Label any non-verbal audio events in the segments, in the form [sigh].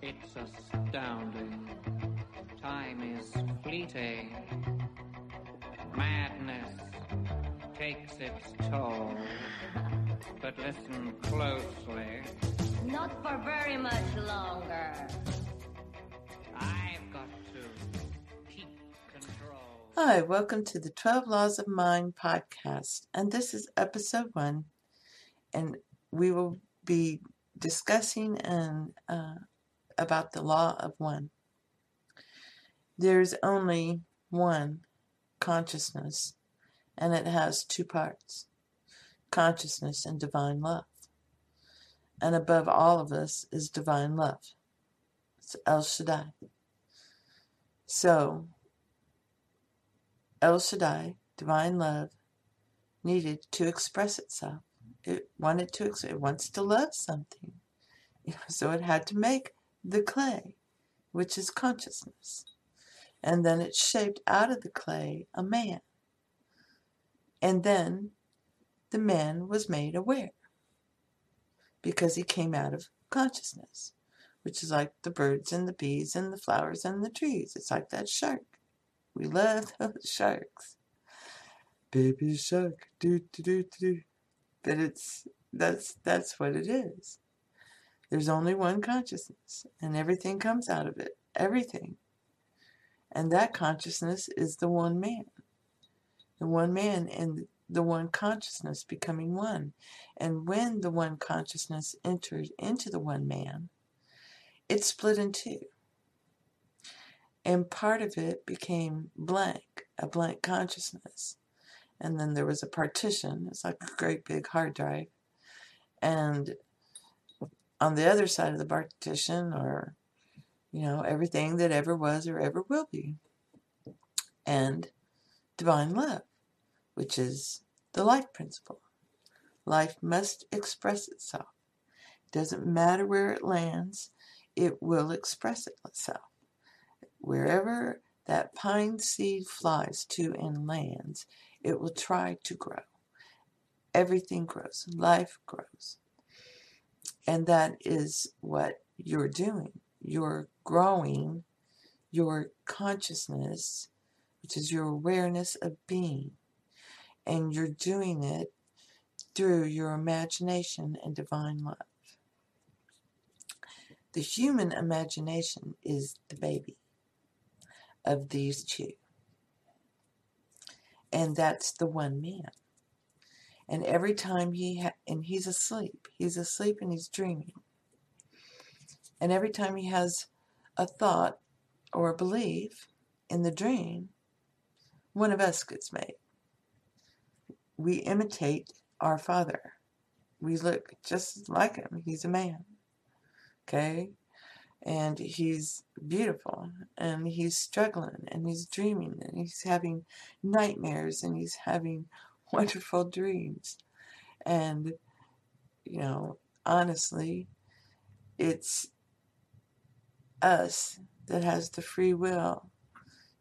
It's astounding. Time is fleeting. Madness takes its toll. But listen closely. Not for very much longer. I've got to keep control. Hi, welcome to the 12 Laws of Mind podcast. And this is episode one. And we will be discussing and uh, about the law of one. There's only one consciousness, and it has two parts consciousness and divine love. And above all of us is divine love. It's El Shaddai. So, El Shaddai, divine love, needed to express itself. It wanted to, it wants to love something. [laughs] So it had to make the clay, which is consciousness. And then it shaped out of the clay a man. And then the man was made aware because he came out of consciousness, which is like the birds and the bees and the flowers and the trees. It's like that shark. We love [laughs] those sharks. Baby shark, do do do do. But it's that's that's what it is. There's only one consciousness, and everything comes out of it. Everything. And that consciousness is the one man. The one man and the one consciousness becoming one. And when the one consciousness entered into the one man, it split in two. And part of it became blank, a blank consciousness. And then there was a partition. It's like a great big hard drive. And on the other side of the partition or you know everything that ever was or ever will be. And divine love which is the life principle. Life must express itself. It doesn't matter where it lands it will express itself. Wherever that pine seed flies to and lands it will try to grow. Everything grows. Life grows and that is what you're doing. You're growing your consciousness, which is your awareness of being. And you're doing it through your imagination and divine love. The human imagination is the baby of these two. And that's the one man. And every time he ha- and he's asleep, he's asleep and he's dreaming. And every time he has a thought or a belief in the dream, one of us gets made. We imitate our father. We look just like him. He's a man. Okay? And he's beautiful and he's struggling and he's dreaming and he's having nightmares and he's having [laughs] wonderful dreams. And, you know, honestly, it's us that has the free will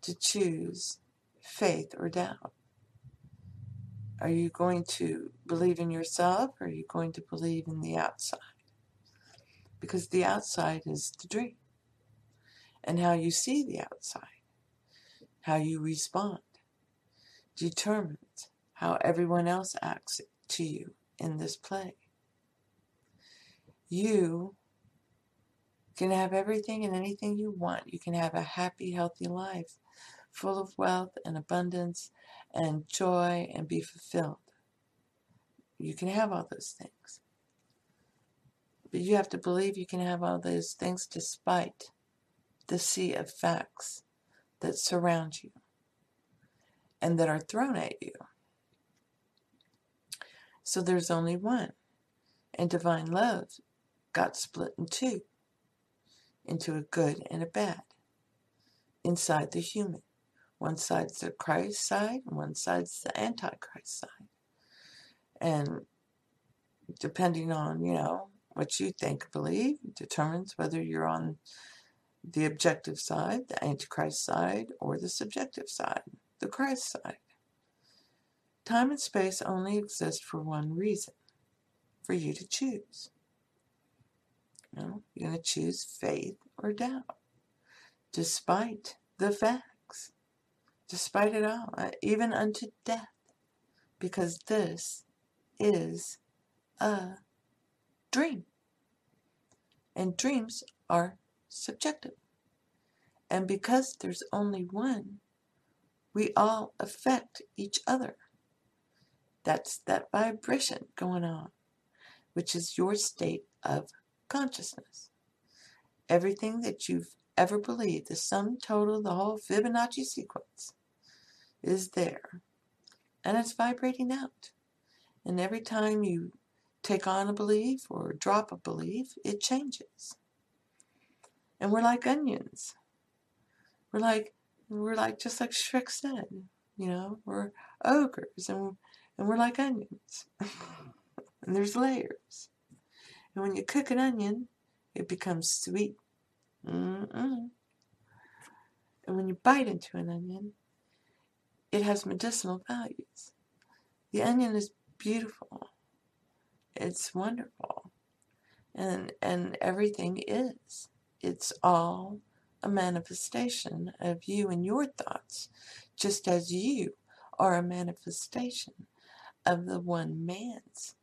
to choose faith or doubt. Are you going to believe in yourself or are you going to believe in the outside? Because the outside is the dream. And how you see the outside, how you respond, determines how everyone else acts to you in this play. You can have everything and anything you want. You can have a happy, healthy life full of wealth and abundance and joy and be fulfilled. You can have all those things. But you have to believe you can have all those things despite the sea of facts that surround you and that are thrown at you. So there's only one. And divine love got split in two into a good and a bad inside the human. One side's the Christ side, and one side's the Antichrist side. And depending on, you know, what you think believe, determines whether you're on the objective side, the Antichrist side, or the subjective side, the Christ side. Time and space only exist for one reason for you to choose. You know, you're going to choose faith or doubt, despite the facts, despite it all, uh, even unto death, because this is a dream. And dreams are subjective. And because there's only one, we all affect each other. That's that vibration going on, which is your state of consciousness. Everything that you've ever believed, the sum total, the whole Fibonacci sequence, is there. And it's vibrating out. And every time you take on a belief or drop a belief, it changes. And we're like onions. We're like we're like just like Shrek said, you know, we're ogres and and we're like onions. [laughs] and there's layers. And when you cook an onion, it becomes sweet. Mm-mm. And when you bite into an onion, it has medicinal values. The onion is beautiful. It's wonderful. And and everything is. It's all a manifestation of you and your thoughts, just as you are a manifestation of the one man's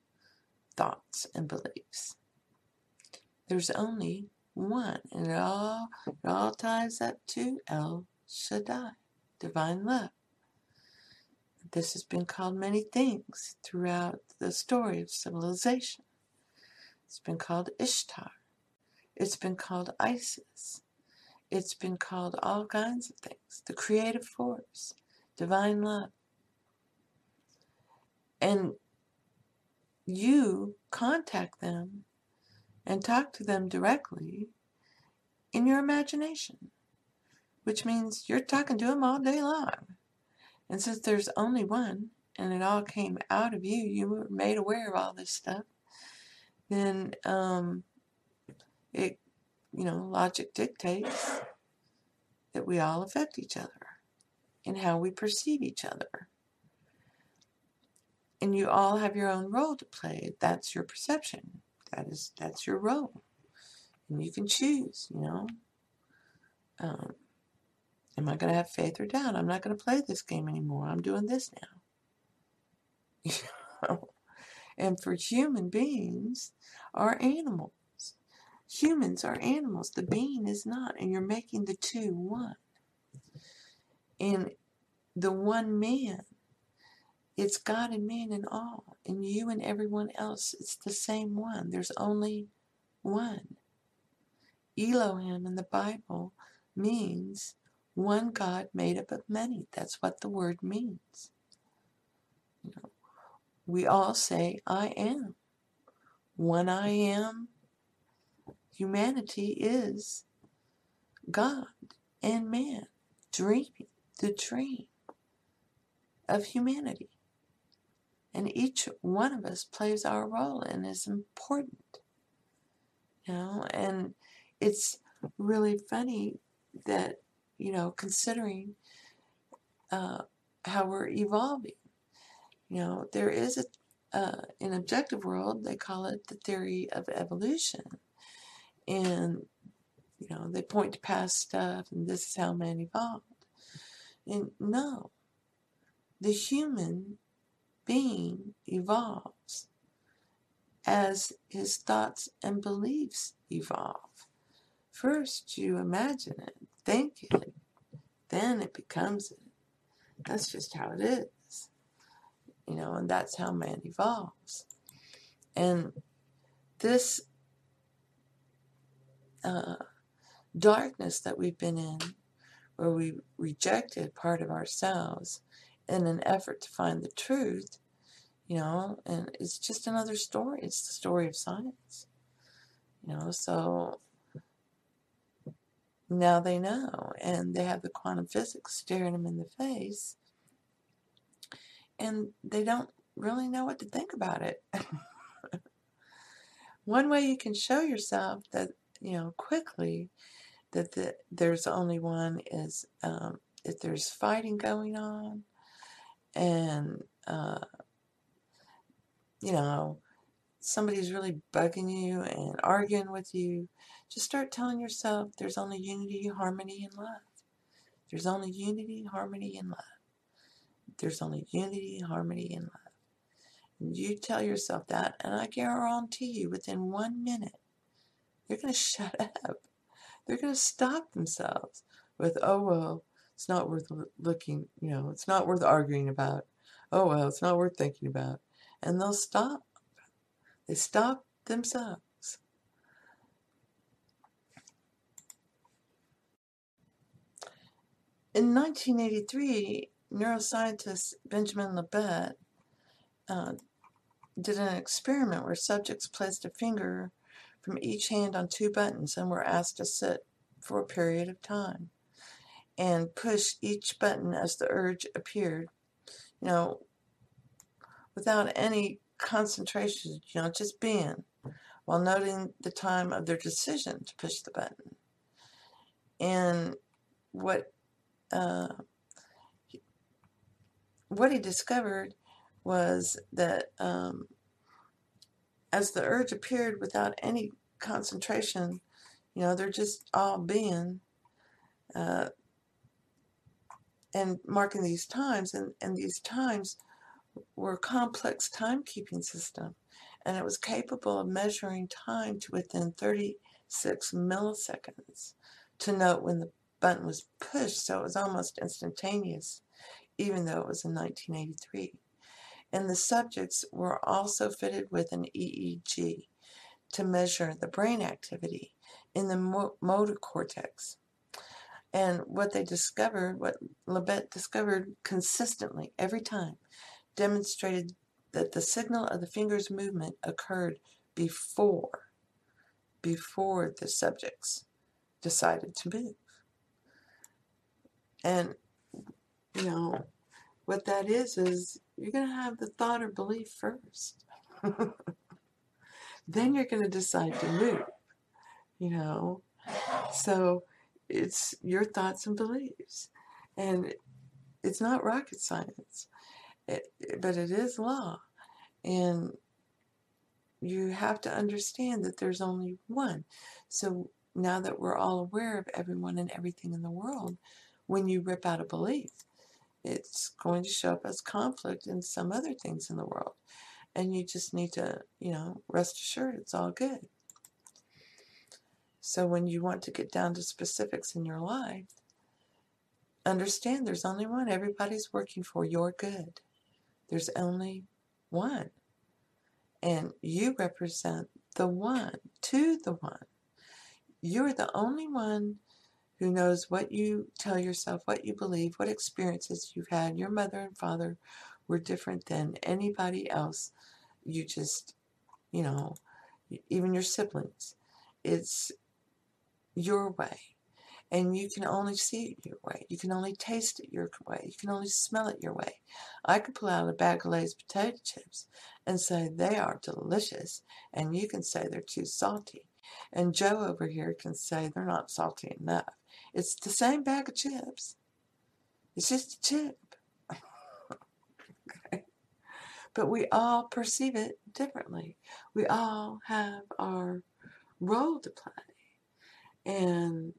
thoughts and beliefs. There's only one, and it all, it all ties up to El Shaddai, divine love. This has been called many things throughout the story of civilization. It's been called Ishtar. It's been called Isis. It's been called all kinds of things. The creative force, divine love. And you contact them and talk to them directly in your imagination, which means you're talking to them all day long. And since there's only one, and it all came out of you, you were made aware of all this stuff, then um, it, you know, logic dictates that we all affect each other in how we perceive each other. And you all have your own role to play. That's your perception. That is that's your role, and you can choose. You know, um, am I going to have faith or doubt? I'm not going to play this game anymore. I'm doing this now. [laughs] and for human beings, are animals. Humans are animals. The being is not, and you're making the two one. And the one man it's God and man and all, and you and everyone else. It's the same one. There's only one. Elohim in the Bible means one God made up of many. That's what the word means. You know, we all say, I am. One I am. Humanity is God and man dreaming the dream of humanity. And each one of us plays our role and is important. You know, and it's really funny that, you know, considering uh, how we're evolving. You know, there is a, uh, in objective world, they call it the theory of evolution. And, you know, they point to past stuff and this is how man evolved. And no, the human being evolves as his thoughts and beliefs evolve. First, you imagine it, think it, then it becomes it. That's just how it is. You know, and that's how man evolves. And this uh, darkness that we've been in, where we rejected part of ourselves in an effort to find the truth, you know, and it's just another story. It's the story of science, you know, so now they know and they have the quantum physics staring them in the face and they don't really know what to think about it. [laughs] One way you can show yourself that, you know, quickly that the, there's only one is um, if there's fighting going on and uh, you know somebody's really bugging you and arguing with you, just start telling yourself there's only unity, harmony, and love. There's only unity, harmony, and love. There's only unity, harmony, and love. And you tell yourself that, and I guarantee you, within one minute, they're going [laughs] to shut up. They're going to stop themselves with, oh, well, it's not worth looking, you know, it's not worth arguing about. Oh, well, it's not worth thinking about. And they'll stop. They stop themselves. In 1983, neuroscientist Benjamin Libet uh, did an experiment where subjects placed a finger from each hand on two buttons and were asked to sit for a period of time and push each button as the urge appeared. You know, without any concentration, you know, just being, while noting the time of their decision to push the button. And what uh, what he discovered was that um, as the urge appeared without any concentration, you know, they're just all being uh, and marking these times, and, and these times were a complex timekeeping system, and it was capable of measuring time to within 36 milliseconds to note when the button was pushed, so it was almost instantaneous, even though it was in 1983. And the subjects were also fitted with an EEG to measure the brain activity in the motor cortex. And what they discovered, what Libet discovered consistently every time, demonstrated that the signal of the finger's movement occurred before, before the subjects decided to move. And, you know, what that is, is you're going to have the thought or belief first. [laughs] then you're going to decide to move, you know. So it's your thoughts and beliefs. And it's not rocket science, it, but it is law. And you have to understand that there's only one. So now that we're all aware of everyone and everything in the world, when you rip out a belief, it's going to show up as conflict in some other things in the world. And you just need to, you know, rest assured it's all good. So when you want to get down to specifics in your life, understand there's only one. Everybody's working for your good. There's only one. And you represent the one to the one. You're the only one who knows what you tell yourself, what you believe, what experiences you've had. Your mother and father were different than anybody else. You just, you know, even your siblings. It's your way. And you can mm-hmm. only see it your way. You can only taste it your way. You can only smell it your way. I could pull out a bag of Lay's potato chips and say they are delicious, and you can say they're too salty. And Joe over here can say they're not salty enough. It's the same bag of chips. It's just a chip. [laughs] okay. But we all perceive it differently. We all have our role to play. And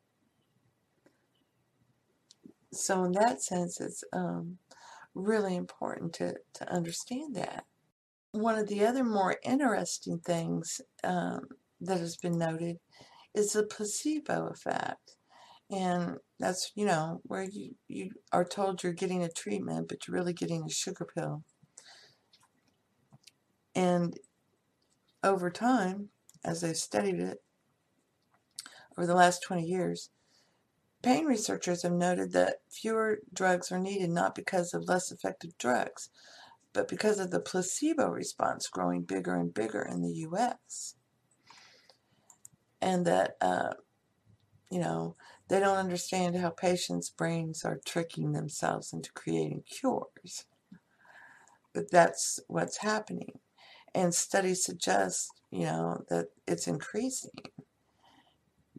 so, in that sense, it's um, really important to, to understand that. One of the other more interesting things um, that has been noted is the placebo effect. And that's, you know, where you, you are told you're getting a treatment, but you're really getting a sugar pill. And over time, as they've studied it over the last 20 years, pain researchers have noted that fewer drugs are needed not because of less effective drugs, but because of the placebo response growing bigger and bigger in the U.S. And that, uh, you know, they don't understand how patients' brains are tricking themselves into creating cures. But that's what's happening. And studies suggest, you know, that it's increasing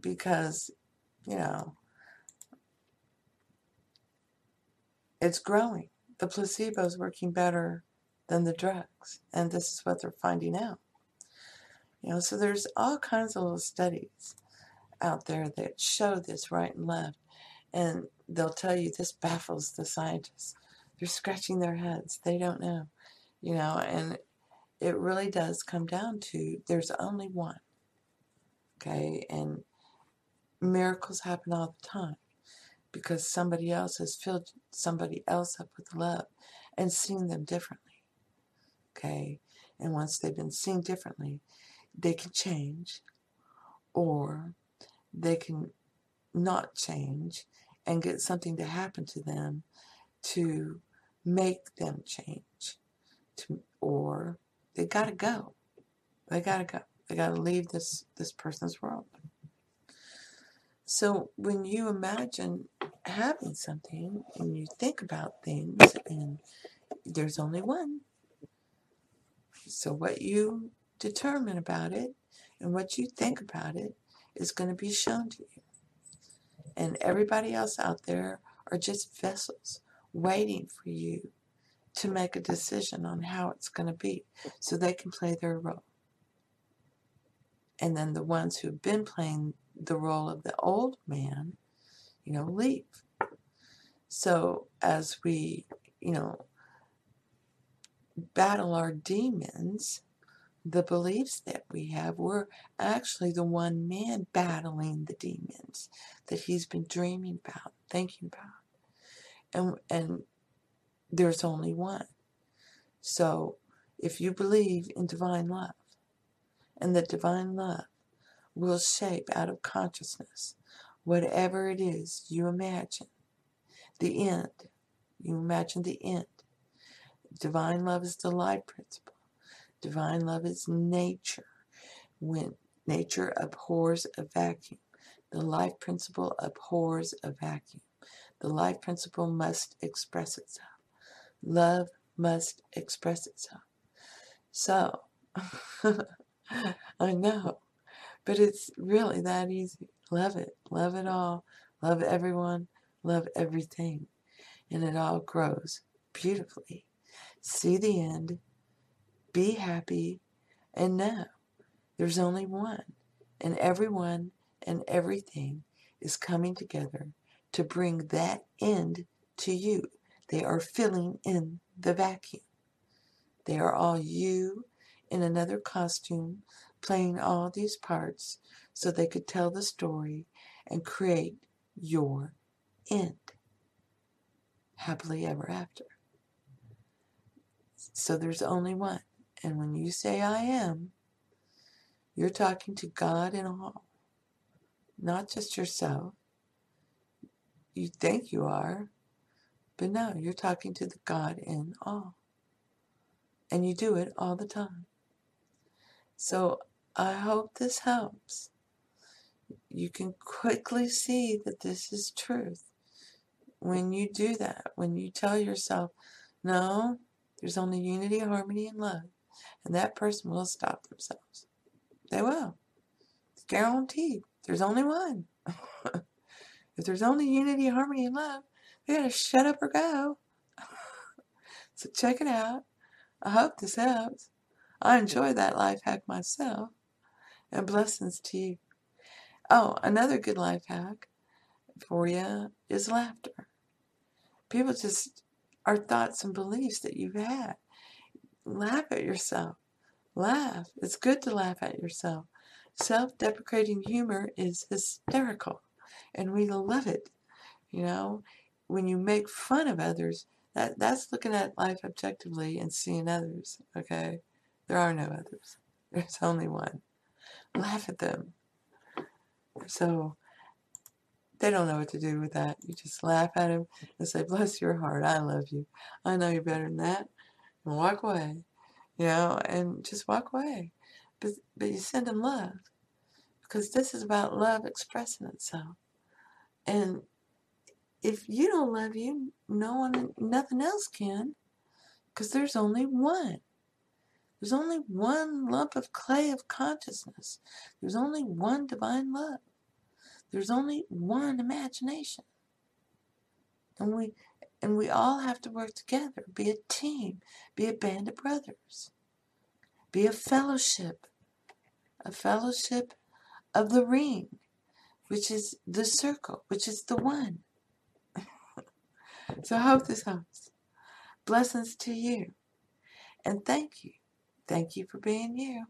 because, you know, it's growing. The placebo is working better than the drugs. And this is what they're finding out. You know, so there's all kinds of little studies out there that show this right and left. And they'll tell you this baffles the scientists. They're scratching their heads. They don't know. You know, and it really does come down to there's only one. Okay, and miracles happen all the time because somebody else has filled somebody else up with love and seen them differently. Okay, and once they've been seen differently, they can change or they can not change and get something to happen to them to make them change to or they got to go. They got to go. They got to leave this this person's world so when you imagine having something and you think about things and there's only one so what you determine about it and what you think about it is going to be shown to you and everybody else out there are just vessels waiting for you to make a decision on how it's going to be so they can play their role. And then the ones who've been playing the role of the old man, you know, leave. So as we, you know, battle our demons, the beliefs that we have, we're actually the one man battling the demons that he's been dreaming about, thinking about. And and there's only one. So if you believe in divine love, and that divine love will shape out of consciousness whatever it is you imagine, the end, you imagine the end. Divine love is the light principle. Divine love is nature. When nature abhors a vacuum, the life principle abhors a vacuum. The life principle must express itself. Love must express itself. So, [laughs] I know, but it's really that easy. Love it. Love it all. Love everyone. Love everything. And it all grows beautifully. See the end. Be happy. And know there's only one. And everyone and everything is coming together to bring that end to you. They are filling in the vacuum. They are all you in another costume playing all these parts so they could tell the story and create your end. Happily ever after. So there's only one. And when you say I am, you're talking to God in all, not just yourself. You think you are, but no, you're talking to the God in all. And you do it all the time. So I hope this helps. You can quickly see that this is truth. When you do that, when you tell yourself, no, there's only unity, harmony, and love, and that person will stop themselves. They will. It's guaranteed. There's only one. [laughs] if there's only unity, harmony, and love, they gotta shut up or go. [laughs] so check it out. I hope this helps. I enjoy that life hack myself. And blessings to you. Oh, another good life hack for you is laughter. People just are thoughts and beliefs that you've had. Laugh at yourself. Laugh. It's good to laugh at yourself. Self deprecating humor is hysterical, and we love it. You know, when you make fun of others, that, that's looking at life objectively and seeing others, okay? There are no others. [laughs] There's only one. Laugh at them. So they don't know what to do with that. You just laugh at them and say, Bless your heart, I love you. I know you're better than that. And walk away. You know, and just walk away. But but you send them love. Because this is about love expressing itself. And if you don't love you, no one nothing else can. Because there's only one. There's only one lump of clay of consciousness. There's only one divine love. There's only one imagination. And we and we all have to work together, be a team, be a band of brothers, be a fellowship a fellowship of the ring, which is the circle, which is the one. [laughs] so I hope this helps. Blessings to you. And thank you. Thank you for being you.